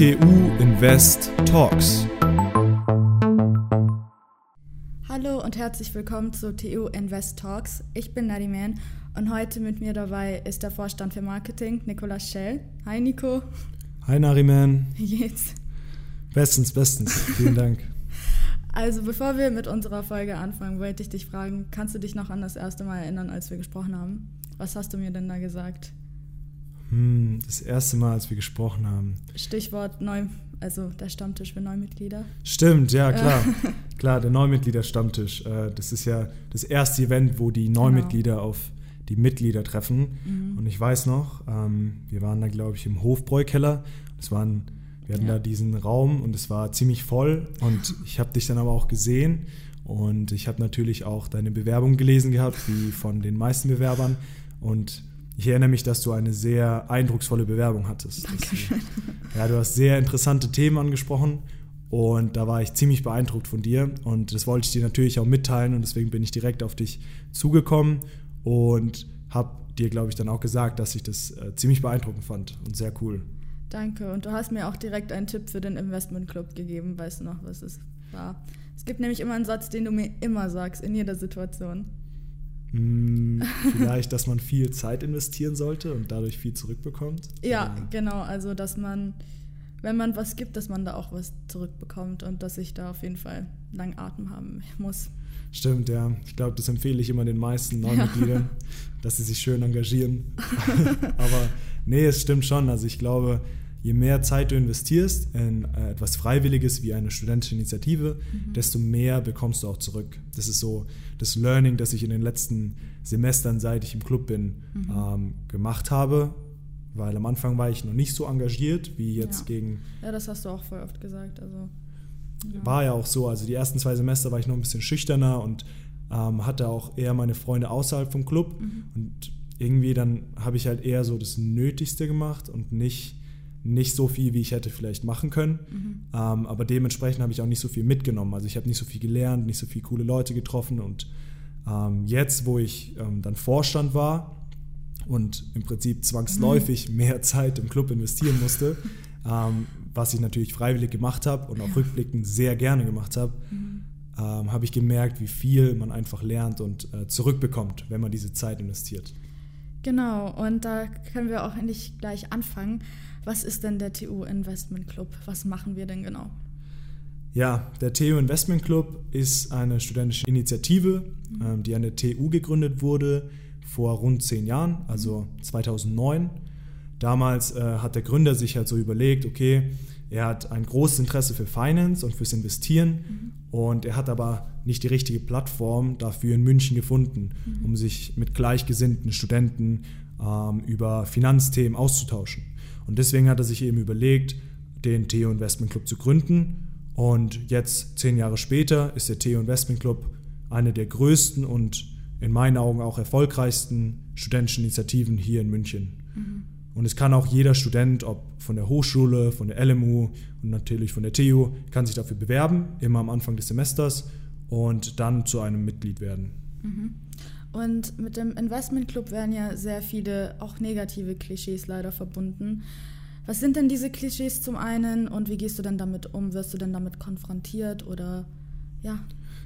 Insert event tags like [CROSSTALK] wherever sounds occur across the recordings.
TU Invest Talks. Hallo und herzlich willkommen zu TU Invest Talks. Ich bin Nadiman und heute mit mir dabei ist der Vorstand für Marketing, Nicolas Schell. Hi Nico. Hi Nariman. Wie geht's? Bestens, bestens. Vielen Dank. [LAUGHS] Also bevor wir mit unserer Folge anfangen, wollte ich dich fragen, kannst du dich noch an das erste Mal erinnern, als wir gesprochen haben? Was hast du mir denn da gesagt? Hm, das erste Mal, als wir gesprochen haben. Stichwort neu, also der Stammtisch für Neumitglieder. Stimmt, ja, klar. [LAUGHS] klar, der Neumitglieder-Stammtisch. Äh, das ist ja das erste Event, wo die Neumitglieder genau. auf die Mitglieder treffen. Mhm. Und ich weiß noch, ähm, wir waren da, glaube ich, im Hofbräukeller. Es waren, wir hatten ja. da diesen Raum und es war ziemlich voll. Und ich habe dich dann aber auch gesehen. Und ich habe natürlich auch deine Bewerbung gelesen gehabt, wie von den meisten Bewerbern. Und ich erinnere mich, dass du eine sehr eindrucksvolle Bewerbung hattest. Dankeschön. ja, du hast sehr interessante Themen angesprochen und da war ich ziemlich beeindruckt von dir und das wollte ich dir natürlich auch mitteilen und deswegen bin ich direkt auf dich zugekommen und habe dir, glaube ich, dann auch gesagt, dass ich das äh, ziemlich beeindruckend fand und sehr cool. Danke und du hast mir auch direkt einen Tipp für den Investment Club gegeben. Weißt du noch, was es war? Es gibt nämlich immer einen Satz, den du mir immer sagst, in jeder Situation. Hm, vielleicht, dass man viel Zeit investieren sollte und dadurch viel zurückbekommt? Ja, Oder? genau. Also, dass man, wenn man was gibt, dass man da auch was zurückbekommt und dass ich da auf jeden Fall lang Atem haben muss. Stimmt, ja. Ich glaube, das empfehle ich immer den meisten Neumitgliedern, ja. dass sie sich schön engagieren. [LAUGHS] Aber nee, es stimmt schon. Also ich glaube, je mehr Zeit du investierst in äh, etwas Freiwilliges wie eine studentische Initiative, mhm. desto mehr bekommst du auch zurück. Das ist so das Learning, das ich in den letzten Semestern, seit ich im Club bin, mhm. ähm, gemacht habe. Weil am Anfang war ich noch nicht so engagiert wie jetzt ja. gegen. Ja, das hast du auch voll oft gesagt. Also, ja. War ja auch so. Also die ersten zwei Semester war ich noch ein bisschen schüchterner und ähm, hatte auch eher meine Freunde außerhalb vom Club. Mhm. Und irgendwie dann habe ich halt eher so das Nötigste gemacht und nicht nicht so viel, wie ich hätte vielleicht machen können. Mhm. Ähm, aber dementsprechend habe ich auch nicht so viel mitgenommen. Also ich habe nicht so viel gelernt, nicht so viele coole Leute getroffen. Und ähm, jetzt, wo ich ähm, dann Vorstand war und im Prinzip zwangsläufig mhm. mehr Zeit im Club investieren musste, [LAUGHS] ähm, was ich natürlich freiwillig gemacht habe und auch rückblickend sehr gerne gemacht habe, mhm. Ähm, habe ich gemerkt, wie viel man einfach lernt und äh, zurückbekommt, wenn man diese Zeit investiert. Genau, und da können wir auch endlich gleich anfangen. Was ist denn der TU Investment Club? Was machen wir denn genau? Ja, der TU Investment Club ist eine studentische Initiative, mhm. ähm, die an der TU gegründet wurde vor rund zehn Jahren, also 2009. Damals äh, hat der Gründer sich halt so überlegt, okay, er hat ein großes Interesse für Finance und fürs Investieren mhm. und er hat aber nicht die richtige Plattform dafür in München gefunden, mhm. um sich mit gleichgesinnten Studenten ähm, über Finanzthemen auszutauschen. Und deswegen hat er sich eben überlegt, den Theo Investment Club zu gründen. Und jetzt, zehn Jahre später, ist der Theo Investment Club eine der größten und in meinen Augen auch erfolgreichsten studentischen Initiativen hier in München. Mhm. Und es kann auch jeder Student, ob von der Hochschule, von der LMU und natürlich von der TU, kann sich dafür bewerben, immer am Anfang des Semesters und dann zu einem Mitglied werden. Mhm. Und mit dem Investment Club werden ja sehr viele auch negative Klischees leider verbunden. Was sind denn diese Klischees zum einen und wie gehst du denn damit um? Wirst du denn damit konfrontiert oder ja?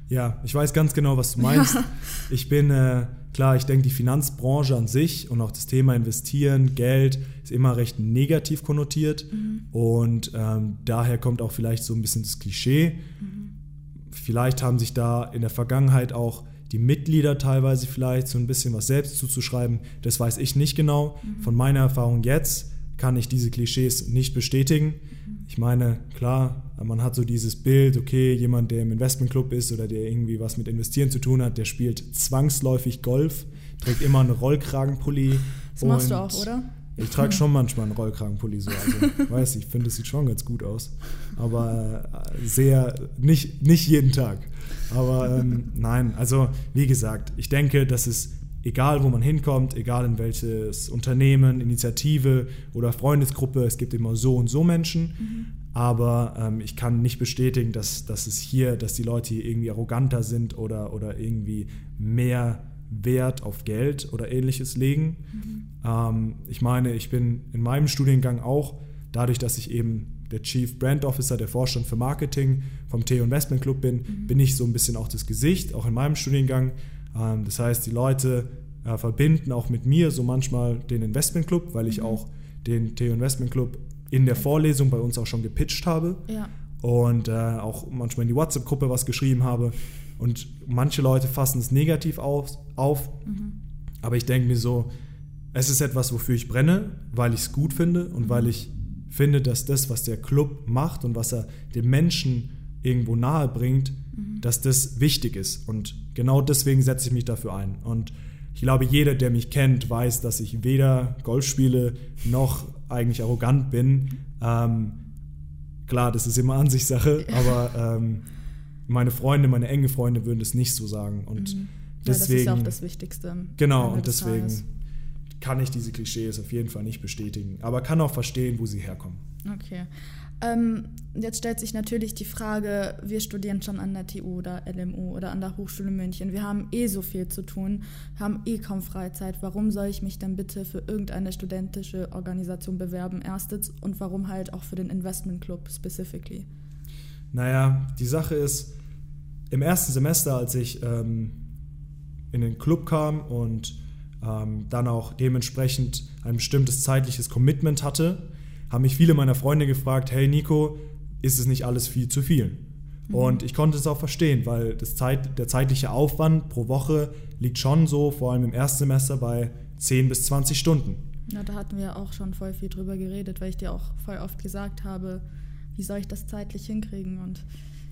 Ja, ich weiß ganz genau, was du meinst. Ja. [LAUGHS] Ich bin, äh, klar, ich denke, die Finanzbranche an sich und auch das Thema Investieren, Geld ist immer recht negativ konnotiert. Mhm. Und ähm, daher kommt auch vielleicht so ein bisschen das Klischee. Mhm. Vielleicht haben sich da in der Vergangenheit auch die Mitglieder teilweise vielleicht so ein bisschen was selbst zuzuschreiben. Das weiß ich nicht genau. Mhm. Von meiner Erfahrung jetzt kann ich diese Klischees nicht bestätigen. Mhm. Ich meine, klar, man hat so dieses Bild, okay, jemand, der im Investmentclub ist oder der irgendwie was mit Investieren zu tun hat, der spielt zwangsläufig Golf, trägt immer einen Rollkragenpulli. Das machst du auch, oder? Ich trage schon [LAUGHS] manchmal einen Rollkragenpulli so. Also, weiß ich finde, es sieht schon ganz gut aus. Aber äh, sehr, nicht, nicht jeden Tag. Aber ähm, nein, also wie gesagt, ich denke, dass es egal, wo man hinkommt, egal in welches Unternehmen, Initiative oder Freundesgruppe, es gibt immer so und so Menschen. Mhm. Aber ähm, ich kann nicht bestätigen, dass, dass es hier, dass die Leute hier irgendwie arroganter sind oder, oder irgendwie mehr Wert auf Geld oder ähnliches legen. Mhm. Ähm, ich meine, ich bin in meinem Studiengang auch, dadurch, dass ich eben der Chief Brand Officer, der Vorstand für Marketing vom Theo Investment Club bin, mhm. bin ich so ein bisschen auch das Gesicht, auch in meinem Studiengang. Ähm, das heißt, die Leute äh, verbinden auch mit mir so manchmal den Investment Club, weil ich mhm. auch den Theo Investment Club in der Vorlesung bei uns auch schon gepitcht habe. Ja. Und äh, auch manchmal in die WhatsApp-Gruppe was geschrieben habe. Und manche Leute fassen es negativ auf. auf. Mhm. Aber ich denke mir so, es ist etwas, wofür ich brenne, weil ich es gut finde und mhm. weil ich finde, dass das, was der Club macht und was er dem Menschen irgendwo nahe bringt, mhm. dass das wichtig ist. Und genau deswegen setze ich mich dafür ein. Und ich glaube, jeder, der mich kennt, weiß, dass ich weder Golf spiele noch eigentlich arrogant bin. Ähm, klar, das ist immer Ansichtssache, [LAUGHS] aber ähm, meine Freunde, meine engen Freunde würden das nicht so sagen. Und mhm. deswegen, ja, das ist ja auch das Wichtigste. Genau, und deswegen Tages kann ich diese Klischees auf jeden Fall nicht bestätigen, aber kann auch verstehen, wo sie herkommen. Okay. Ähm, jetzt stellt sich natürlich die Frage, wir studieren schon an der TU oder LMU oder an der Hochschule München. Wir haben eh so viel zu tun, haben eh kaum Freizeit. Warum soll ich mich dann bitte für irgendeine studentische Organisation bewerben, erstens, und warum halt auch für den Investment Club specifically? Naja, die Sache ist, im ersten Semester, als ich ähm, in den Club kam und ähm, dann auch dementsprechend ein bestimmtes zeitliches Commitment hatte, haben mich viele meiner Freunde gefragt, hey Nico, ist es nicht alles viel zu viel? Mhm. Und ich konnte es auch verstehen, weil das Zeit, der zeitliche Aufwand pro Woche liegt schon so, vor allem im Erstsemester, bei 10 bis 20 Stunden. Ja, da hatten wir auch schon voll viel drüber geredet, weil ich dir auch voll oft gesagt habe, wie soll ich das zeitlich hinkriegen und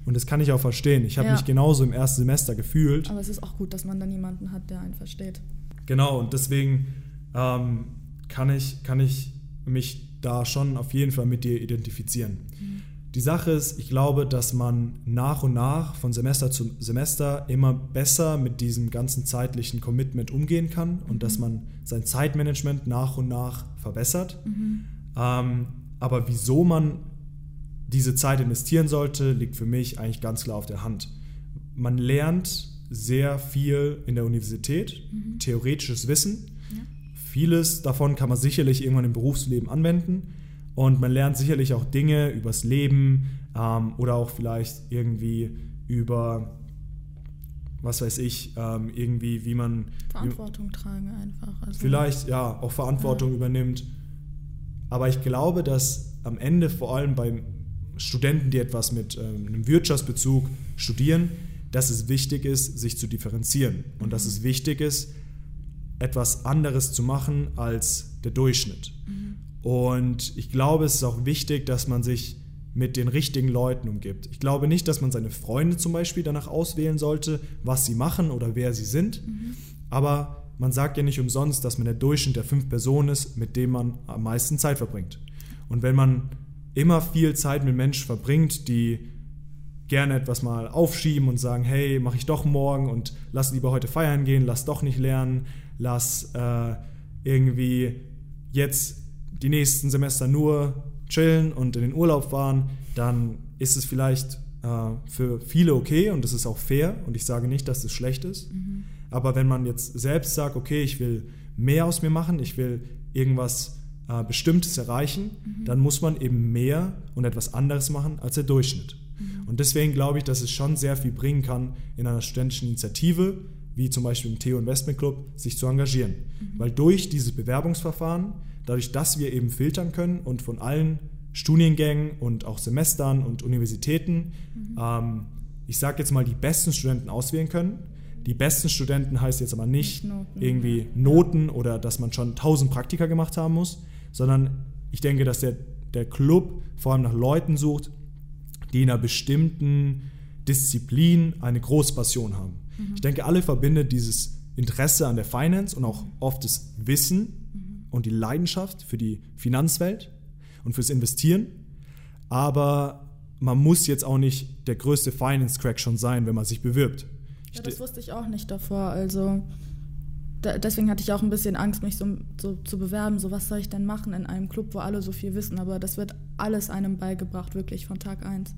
und das kann ich auch verstehen. Ich habe ja. mich genauso im ersten Semester gefühlt. Aber es ist auch gut, dass man dann jemanden hat, der einen versteht. Genau, und deswegen ähm, kann, ich, kann ich mich da schon auf jeden Fall mit dir identifizieren. Mhm. Die Sache ist, ich glaube, dass man nach und nach von Semester zu Semester immer besser mit diesem ganzen zeitlichen Commitment umgehen kann und mhm. dass man sein Zeitmanagement nach und nach verbessert. Mhm. Ähm, aber wieso man diese Zeit investieren sollte, liegt für mich eigentlich ganz klar auf der Hand. Man lernt sehr viel in der Universität, mhm. theoretisches Wissen. Vieles davon kann man sicherlich irgendwann im Berufsleben anwenden. Und man lernt sicherlich auch Dinge übers Leben ähm, oder auch vielleicht irgendwie über, was weiß ich, ähm, irgendwie, wie man. Verantwortung wie, tragen einfach. Also vielleicht, ja, auch Verantwortung ja. übernimmt. Aber ich glaube, dass am Ende vor allem bei Studenten, die etwas mit ähm, einem Wirtschaftsbezug studieren, dass es wichtig ist, sich zu differenzieren und dass es wichtig ist, etwas anderes zu machen als der Durchschnitt. Mhm. Und ich glaube, es ist auch wichtig, dass man sich mit den richtigen Leuten umgibt. Ich glaube nicht, dass man seine Freunde zum Beispiel danach auswählen sollte, was sie machen oder wer sie sind. Mhm. Aber man sagt ja nicht umsonst, dass man der Durchschnitt der fünf Personen ist, mit denen man am meisten Zeit verbringt. Und wenn man immer viel Zeit mit Menschen verbringt, die gerne etwas mal aufschieben und sagen, hey, mache ich doch morgen und lass lieber heute feiern gehen, lass doch nicht lernen, lass äh, irgendwie jetzt die nächsten Semester nur chillen und in den Urlaub fahren, dann ist es vielleicht äh, für viele okay und das ist auch fair und ich sage nicht, dass es schlecht ist. Mhm. Aber wenn man jetzt selbst sagt, okay, ich will mehr aus mir machen, ich will irgendwas äh, Bestimmtes erreichen, mhm. dann muss man eben mehr und etwas anderes machen als der Durchschnitt. Mhm. Und deswegen glaube ich, dass es schon sehr viel bringen kann, in einer studentischen Initiative, wie zum Beispiel im Theo Investment Club, sich zu engagieren. Mhm. Weil durch dieses Bewerbungsverfahren, dadurch, dass wir eben filtern können und von allen Studiengängen und auch Semestern und Universitäten, mhm. ähm, ich sage jetzt mal, die besten Studenten auswählen können. Die besten Studenten heißt jetzt aber nicht Noten. irgendwie Noten oder dass man schon 1000 Praktika gemacht haben muss, sondern ich denke, dass der, der Club vor allem nach Leuten sucht, die in einer bestimmten Disziplin eine große Passion haben. Mhm. Ich denke, alle verbinden dieses Interesse an der Finance und auch oft das Wissen mhm. und die Leidenschaft für die Finanzwelt und fürs Investieren. Aber man muss jetzt auch nicht der größte Finance-Crack schon sein, wenn man sich bewirbt. Ja, das wusste ich auch nicht davor. Also da, deswegen hatte ich auch ein bisschen Angst, mich so, so, zu bewerben. So, was soll ich denn machen in einem Club, wo alle so viel wissen? Aber das wird alles einem beigebracht, wirklich von Tag 1.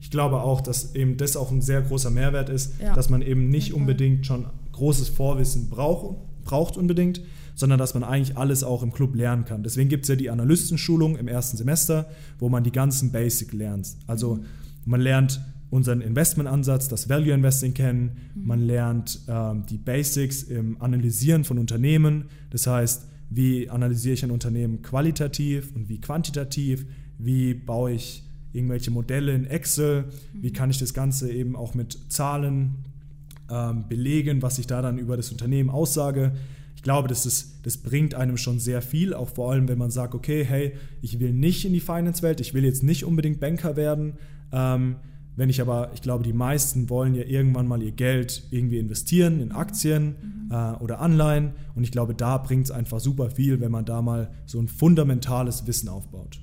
Ich glaube auch, dass eben das auch ein sehr großer Mehrwert ist, ja. dass man eben nicht okay. unbedingt schon großes Vorwissen braucht, braucht unbedingt, sondern dass man eigentlich alles auch im Club lernen kann. Deswegen gibt es ja die Analystenschulung im ersten Semester, wo man die ganzen Basic lernt. Also man lernt unseren Investmentansatz, das Value Investing kennen, mhm. man lernt ähm, die Basics im Analysieren von Unternehmen, das heißt, wie analysiere ich ein Unternehmen qualitativ und wie quantitativ, wie baue ich irgendwelche Modelle in Excel, wie kann ich das Ganze eben auch mit Zahlen ähm, belegen, was ich da dann über das Unternehmen aussage. Ich glaube, das, ist, das bringt einem schon sehr viel, auch vor allem, wenn man sagt, okay, hey, ich will nicht in die Finance-Welt, ich will jetzt nicht unbedingt Banker werden. Ähm, wenn ich aber, ich glaube, die meisten wollen ja irgendwann mal ihr Geld irgendwie investieren in Aktien mhm. äh, oder Anleihen. Und ich glaube, da bringt es einfach super viel, wenn man da mal so ein fundamentales Wissen aufbaut.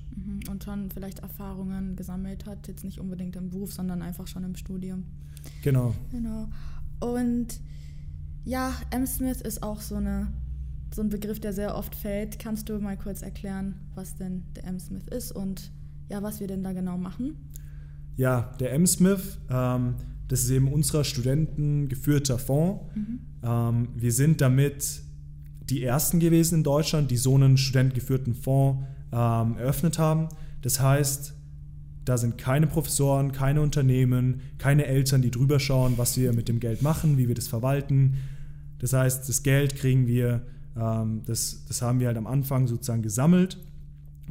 Und schon vielleicht Erfahrungen gesammelt hat, jetzt nicht unbedingt im Beruf, sondern einfach schon im Studium. Genau. Genau. Und ja, M-Smith ist auch so, eine, so ein Begriff, der sehr oft fällt. Kannst du mal kurz erklären, was denn der M-Smith ist und ja, was wir denn da genau machen? Ja, der M-Smith, ähm, das ist eben unser studentengeführter Fonds. Mhm. Ähm, wir sind damit die ersten gewesen in Deutschland, die so einen studentengeführten Fonds ähm, eröffnet haben. Das heißt, da sind keine Professoren, keine Unternehmen, keine Eltern, die drüber schauen, was wir mit dem Geld machen, wie wir das verwalten. Das heißt, das Geld kriegen wir, ähm, das, das haben wir halt am Anfang sozusagen gesammelt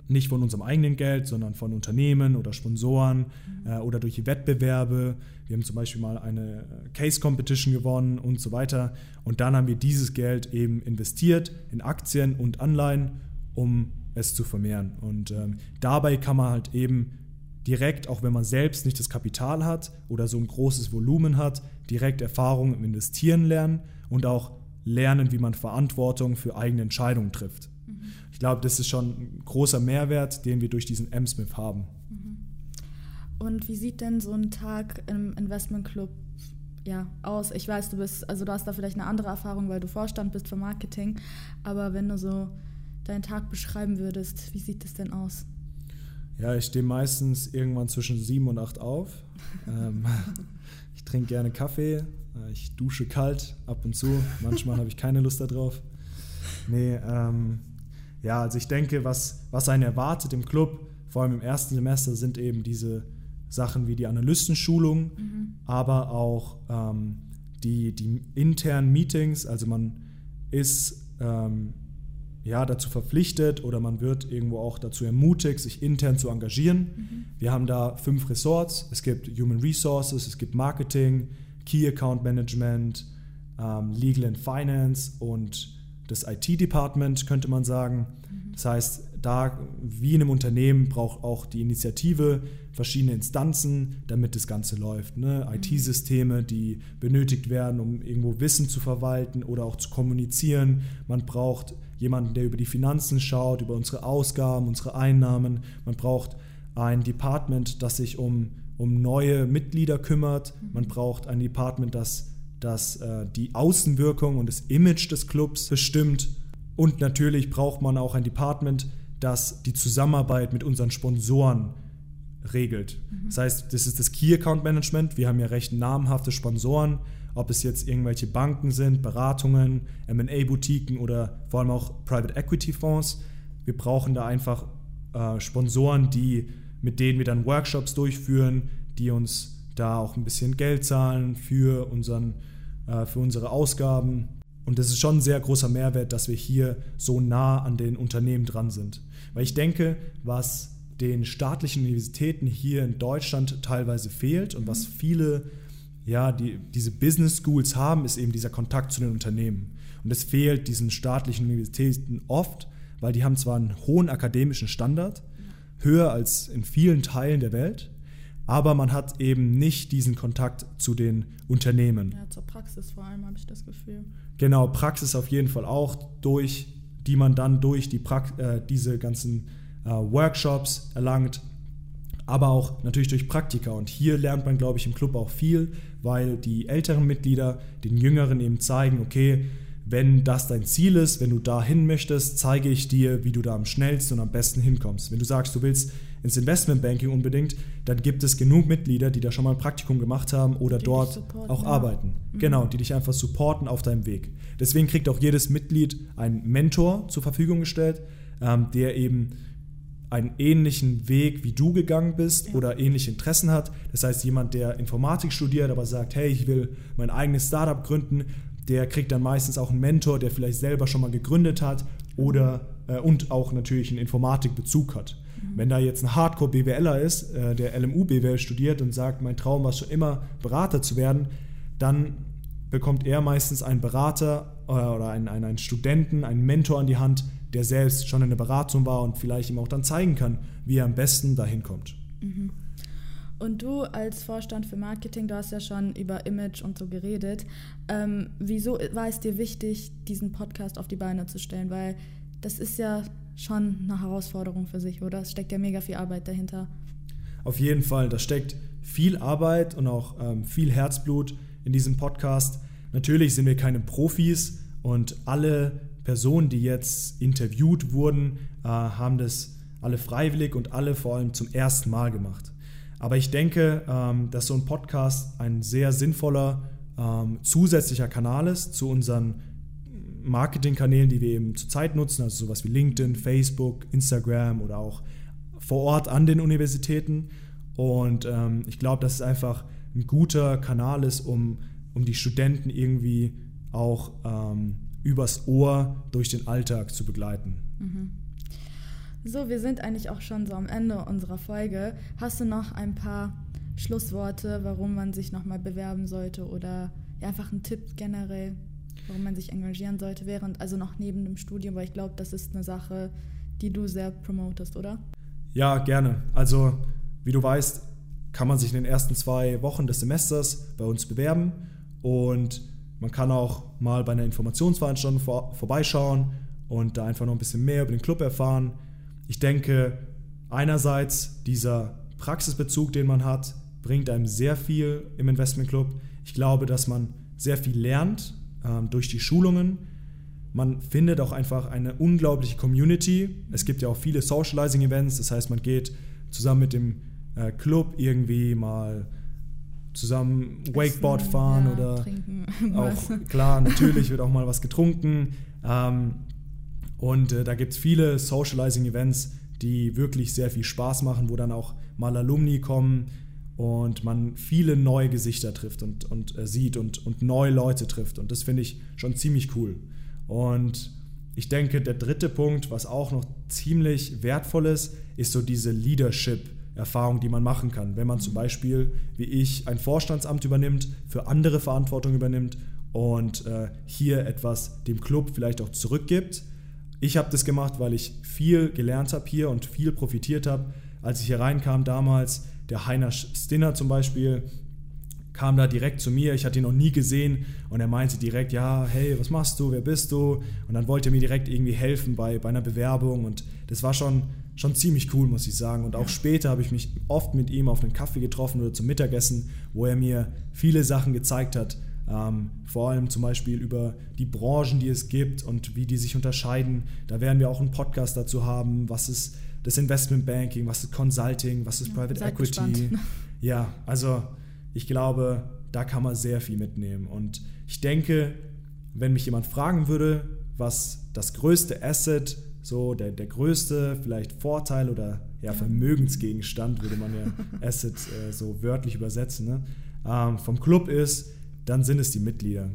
nicht von unserem eigenen Geld, sondern von Unternehmen oder Sponsoren mhm. äh, oder durch Wettbewerbe. Wir haben zum Beispiel mal eine äh, Case Competition gewonnen und so weiter. Und dann haben wir dieses Geld eben investiert in Aktien und Anleihen, um es zu vermehren. Und ähm, dabei kann man halt eben direkt, auch wenn man selbst nicht das Kapital hat oder so ein großes Volumen hat, direkt Erfahrungen im Investieren lernen und auch lernen, wie man Verantwortung für eigene Entscheidungen trifft glaube, das ist schon ein großer Mehrwert, den wir durch diesen M-Smith haben. Mhm. Und wie sieht denn so ein Tag im Investmentclub ja, aus? Ich weiß, du bist, also du hast da vielleicht eine andere Erfahrung, weil du Vorstand bist für Marketing, aber wenn du so deinen Tag beschreiben würdest, wie sieht es denn aus? Ja, ich stehe meistens irgendwann zwischen sieben und acht auf. [LAUGHS] ähm, [LAUGHS] ich trinke gerne Kaffee, äh, ich dusche kalt ab und zu. Manchmal habe ich keine Lust darauf. Nee, ähm, ja, also ich denke, was, was einen erwartet im Club, vor allem im ersten Semester, sind eben diese Sachen wie die Analystenschulung, mhm. aber auch ähm, die, die internen Meetings. Also man ist ähm, ja, dazu verpflichtet oder man wird irgendwo auch dazu ermutigt, sich intern zu engagieren. Mhm. Wir haben da fünf Ressorts. Es gibt Human Resources, es gibt Marketing, Key Account Management, ähm, Legal and Finance und das IT-Department, könnte man sagen. Das heißt, da wie in einem Unternehmen braucht auch die Initiative verschiedene Instanzen, damit das Ganze läuft. Ne? Mhm. IT-Systeme, die benötigt werden, um irgendwo Wissen zu verwalten oder auch zu kommunizieren. Man braucht jemanden, der über die Finanzen schaut, über unsere Ausgaben, unsere Einnahmen. Man braucht ein Department, das sich um, um neue Mitglieder kümmert. Man braucht ein Department, das das äh, die Außenwirkung und das Image des Clubs bestimmt. Und natürlich braucht man auch ein Department, das die Zusammenarbeit mit unseren Sponsoren regelt. Mhm. Das heißt, das ist das Key Account Management. Wir haben ja recht namhafte Sponsoren, ob es jetzt irgendwelche Banken sind, Beratungen, MA-Boutiquen oder vor allem auch Private Equity Fonds. Wir brauchen da einfach äh, Sponsoren, die, mit denen wir dann Workshops durchführen, die uns da auch ein bisschen Geld zahlen für unseren äh, für unsere Ausgaben. Und das ist schon ein sehr großer Mehrwert, dass wir hier so nah an den Unternehmen dran sind. Weil ich denke, was den staatlichen Universitäten hier in Deutschland teilweise fehlt und was viele, ja, die, diese Business Schools haben, ist eben dieser Kontakt zu den Unternehmen. Und es fehlt diesen staatlichen Universitäten oft, weil die haben zwar einen hohen akademischen Standard, höher als in vielen Teilen der Welt, aber man hat eben nicht diesen Kontakt zu den Unternehmen. Ja, zur Praxis vor allem habe ich das Gefühl. Genau, Praxis auf jeden Fall auch, durch die man dann durch die Prax äh, diese ganzen äh, Workshops erlangt, aber auch natürlich durch Praktika. Und hier lernt man, glaube ich, im Club auch viel, weil die älteren Mitglieder den Jüngeren eben zeigen, okay, wenn das dein Ziel ist, wenn du dahin möchtest, zeige ich dir, wie du da am schnellsten und am besten hinkommst. Wenn du sagst, du willst ins Investmentbanking unbedingt, dann gibt es genug Mitglieder, die da schon mal ein Praktikum gemacht haben oder die dort auch ja. arbeiten. Mhm. Genau, die dich einfach supporten auf deinem Weg. Deswegen kriegt auch jedes Mitglied einen Mentor zur Verfügung gestellt, ähm, der eben einen ähnlichen Weg wie du gegangen bist ja. oder ähnliche Interessen hat. Das heißt, jemand, der Informatik studiert, aber sagt, hey, ich will mein eigenes Startup gründen, der kriegt dann meistens auch einen Mentor, der vielleicht selber schon mal gegründet hat oder äh, und auch natürlich einen Informatikbezug hat. Mhm. Wenn da jetzt ein Hardcore-BWLer ist, äh, der LMU-BWL studiert und sagt, mein Traum war schon immer, Berater zu werden, dann bekommt er meistens einen Berater äh, oder einen, einen, einen Studenten, einen Mentor an die Hand, der selbst schon in der Beratung war und vielleicht ihm auch dann zeigen kann, wie er am besten dahin kommt. Mhm. Und du als Vorstand für Marketing, du hast ja schon über Image und so geredet. Ähm, wieso war es dir wichtig, diesen Podcast auf die Beine zu stellen? Weil das ist ja schon eine Herausforderung für sich, oder? Es steckt ja mega viel Arbeit dahinter. Auf jeden Fall, da steckt viel Arbeit und auch ähm, viel Herzblut in diesem Podcast. Natürlich sind wir keine Profis und alle Personen, die jetzt interviewt wurden, äh, haben das alle freiwillig und alle vor allem zum ersten Mal gemacht. Aber ich denke, ähm, dass so ein Podcast ein sehr sinnvoller ähm, zusätzlicher Kanal ist zu unseren Marketingkanälen, die wir eben zurzeit nutzen, also sowas wie LinkedIn, Facebook, Instagram oder auch vor Ort an den Universitäten. Und ähm, ich glaube, dass es einfach ein guter Kanal ist, um, um die Studenten irgendwie auch ähm, übers Ohr durch den Alltag zu begleiten. Mhm. So, wir sind eigentlich auch schon so am Ende unserer Folge. Hast du noch ein paar Schlussworte, warum man sich nochmal bewerben sollte oder ja, einfach einen Tipp generell, warum man sich engagieren sollte, während, also noch neben dem Studium, weil ich glaube, das ist eine Sache, die du sehr promotest, oder? Ja, gerne. Also, wie du weißt, kann man sich in den ersten zwei Wochen des Semesters bei uns bewerben und man kann auch mal bei einer Informationsveranstaltung vor, vorbeischauen und da einfach noch ein bisschen mehr über den Club erfahren. Ich denke, einerseits dieser Praxisbezug, den man hat, bringt einem sehr viel im Investmentclub. Ich glaube, dass man sehr viel lernt ähm, durch die Schulungen. Man findet auch einfach eine unglaubliche Community. Es gibt ja auch viele Socializing-Events, das heißt, man geht zusammen mit dem äh, Club irgendwie mal zusammen Wakeboard fahren ja, oder trinken. [LAUGHS] auch klar, natürlich wird auch mal was getrunken. Ähm, und äh, da gibt es viele Socializing-Events, die wirklich sehr viel Spaß machen, wo dann auch mal Alumni kommen und man viele neue Gesichter trifft und, und äh, sieht und, und neue Leute trifft. Und das finde ich schon ziemlich cool. Und ich denke, der dritte Punkt, was auch noch ziemlich wertvoll ist, ist so diese Leadership-Erfahrung, die man machen kann. Wenn man zum Beispiel, wie ich, ein Vorstandsamt übernimmt, für andere Verantwortung übernimmt und äh, hier etwas dem Club vielleicht auch zurückgibt ich habe das gemacht, weil ich viel gelernt habe hier und viel profitiert habe. Als ich hier reinkam damals, der Heiner Stinner zum Beispiel, kam da direkt zu mir. Ich hatte ihn noch nie gesehen und er meinte direkt, ja, hey, was machst du, wer bist du? Und dann wollte er mir direkt irgendwie helfen bei, bei einer Bewerbung und das war schon, schon ziemlich cool, muss ich sagen. Und auch später habe ich mich oft mit ihm auf einen Kaffee getroffen oder zum Mittagessen, wo er mir viele Sachen gezeigt hat, ähm, vor allem zum Beispiel über die Branchen, die es gibt und wie die sich unterscheiden. Da werden wir auch einen Podcast dazu haben. Was ist das Investment Banking, was ist Consulting, was ist ja, Private Equity? Gespannt. Ja, also ich glaube, da kann man sehr viel mitnehmen. Und ich denke, wenn mich jemand fragen würde, was das größte Asset, so der, der größte vielleicht Vorteil oder ja, Vermögensgegenstand, würde man ja [LAUGHS] Asset äh, so wörtlich übersetzen, ne? ähm, vom Club ist, dann sind es die Mitglieder.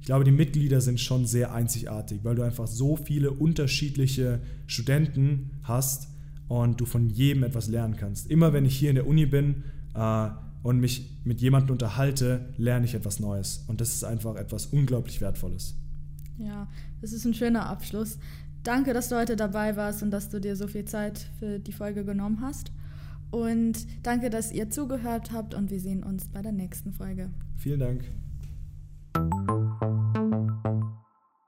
Ich glaube, die Mitglieder sind schon sehr einzigartig, weil du einfach so viele unterschiedliche Studenten hast und du von jedem etwas lernen kannst. Immer wenn ich hier in der Uni bin äh, und mich mit jemandem unterhalte, lerne ich etwas Neues. Und das ist einfach etwas unglaublich Wertvolles. Ja, das ist ein schöner Abschluss. Danke, dass du heute dabei warst und dass du dir so viel Zeit für die Folge genommen hast. Und danke, dass ihr zugehört habt und wir sehen uns bei der nächsten Folge. Vielen Dank.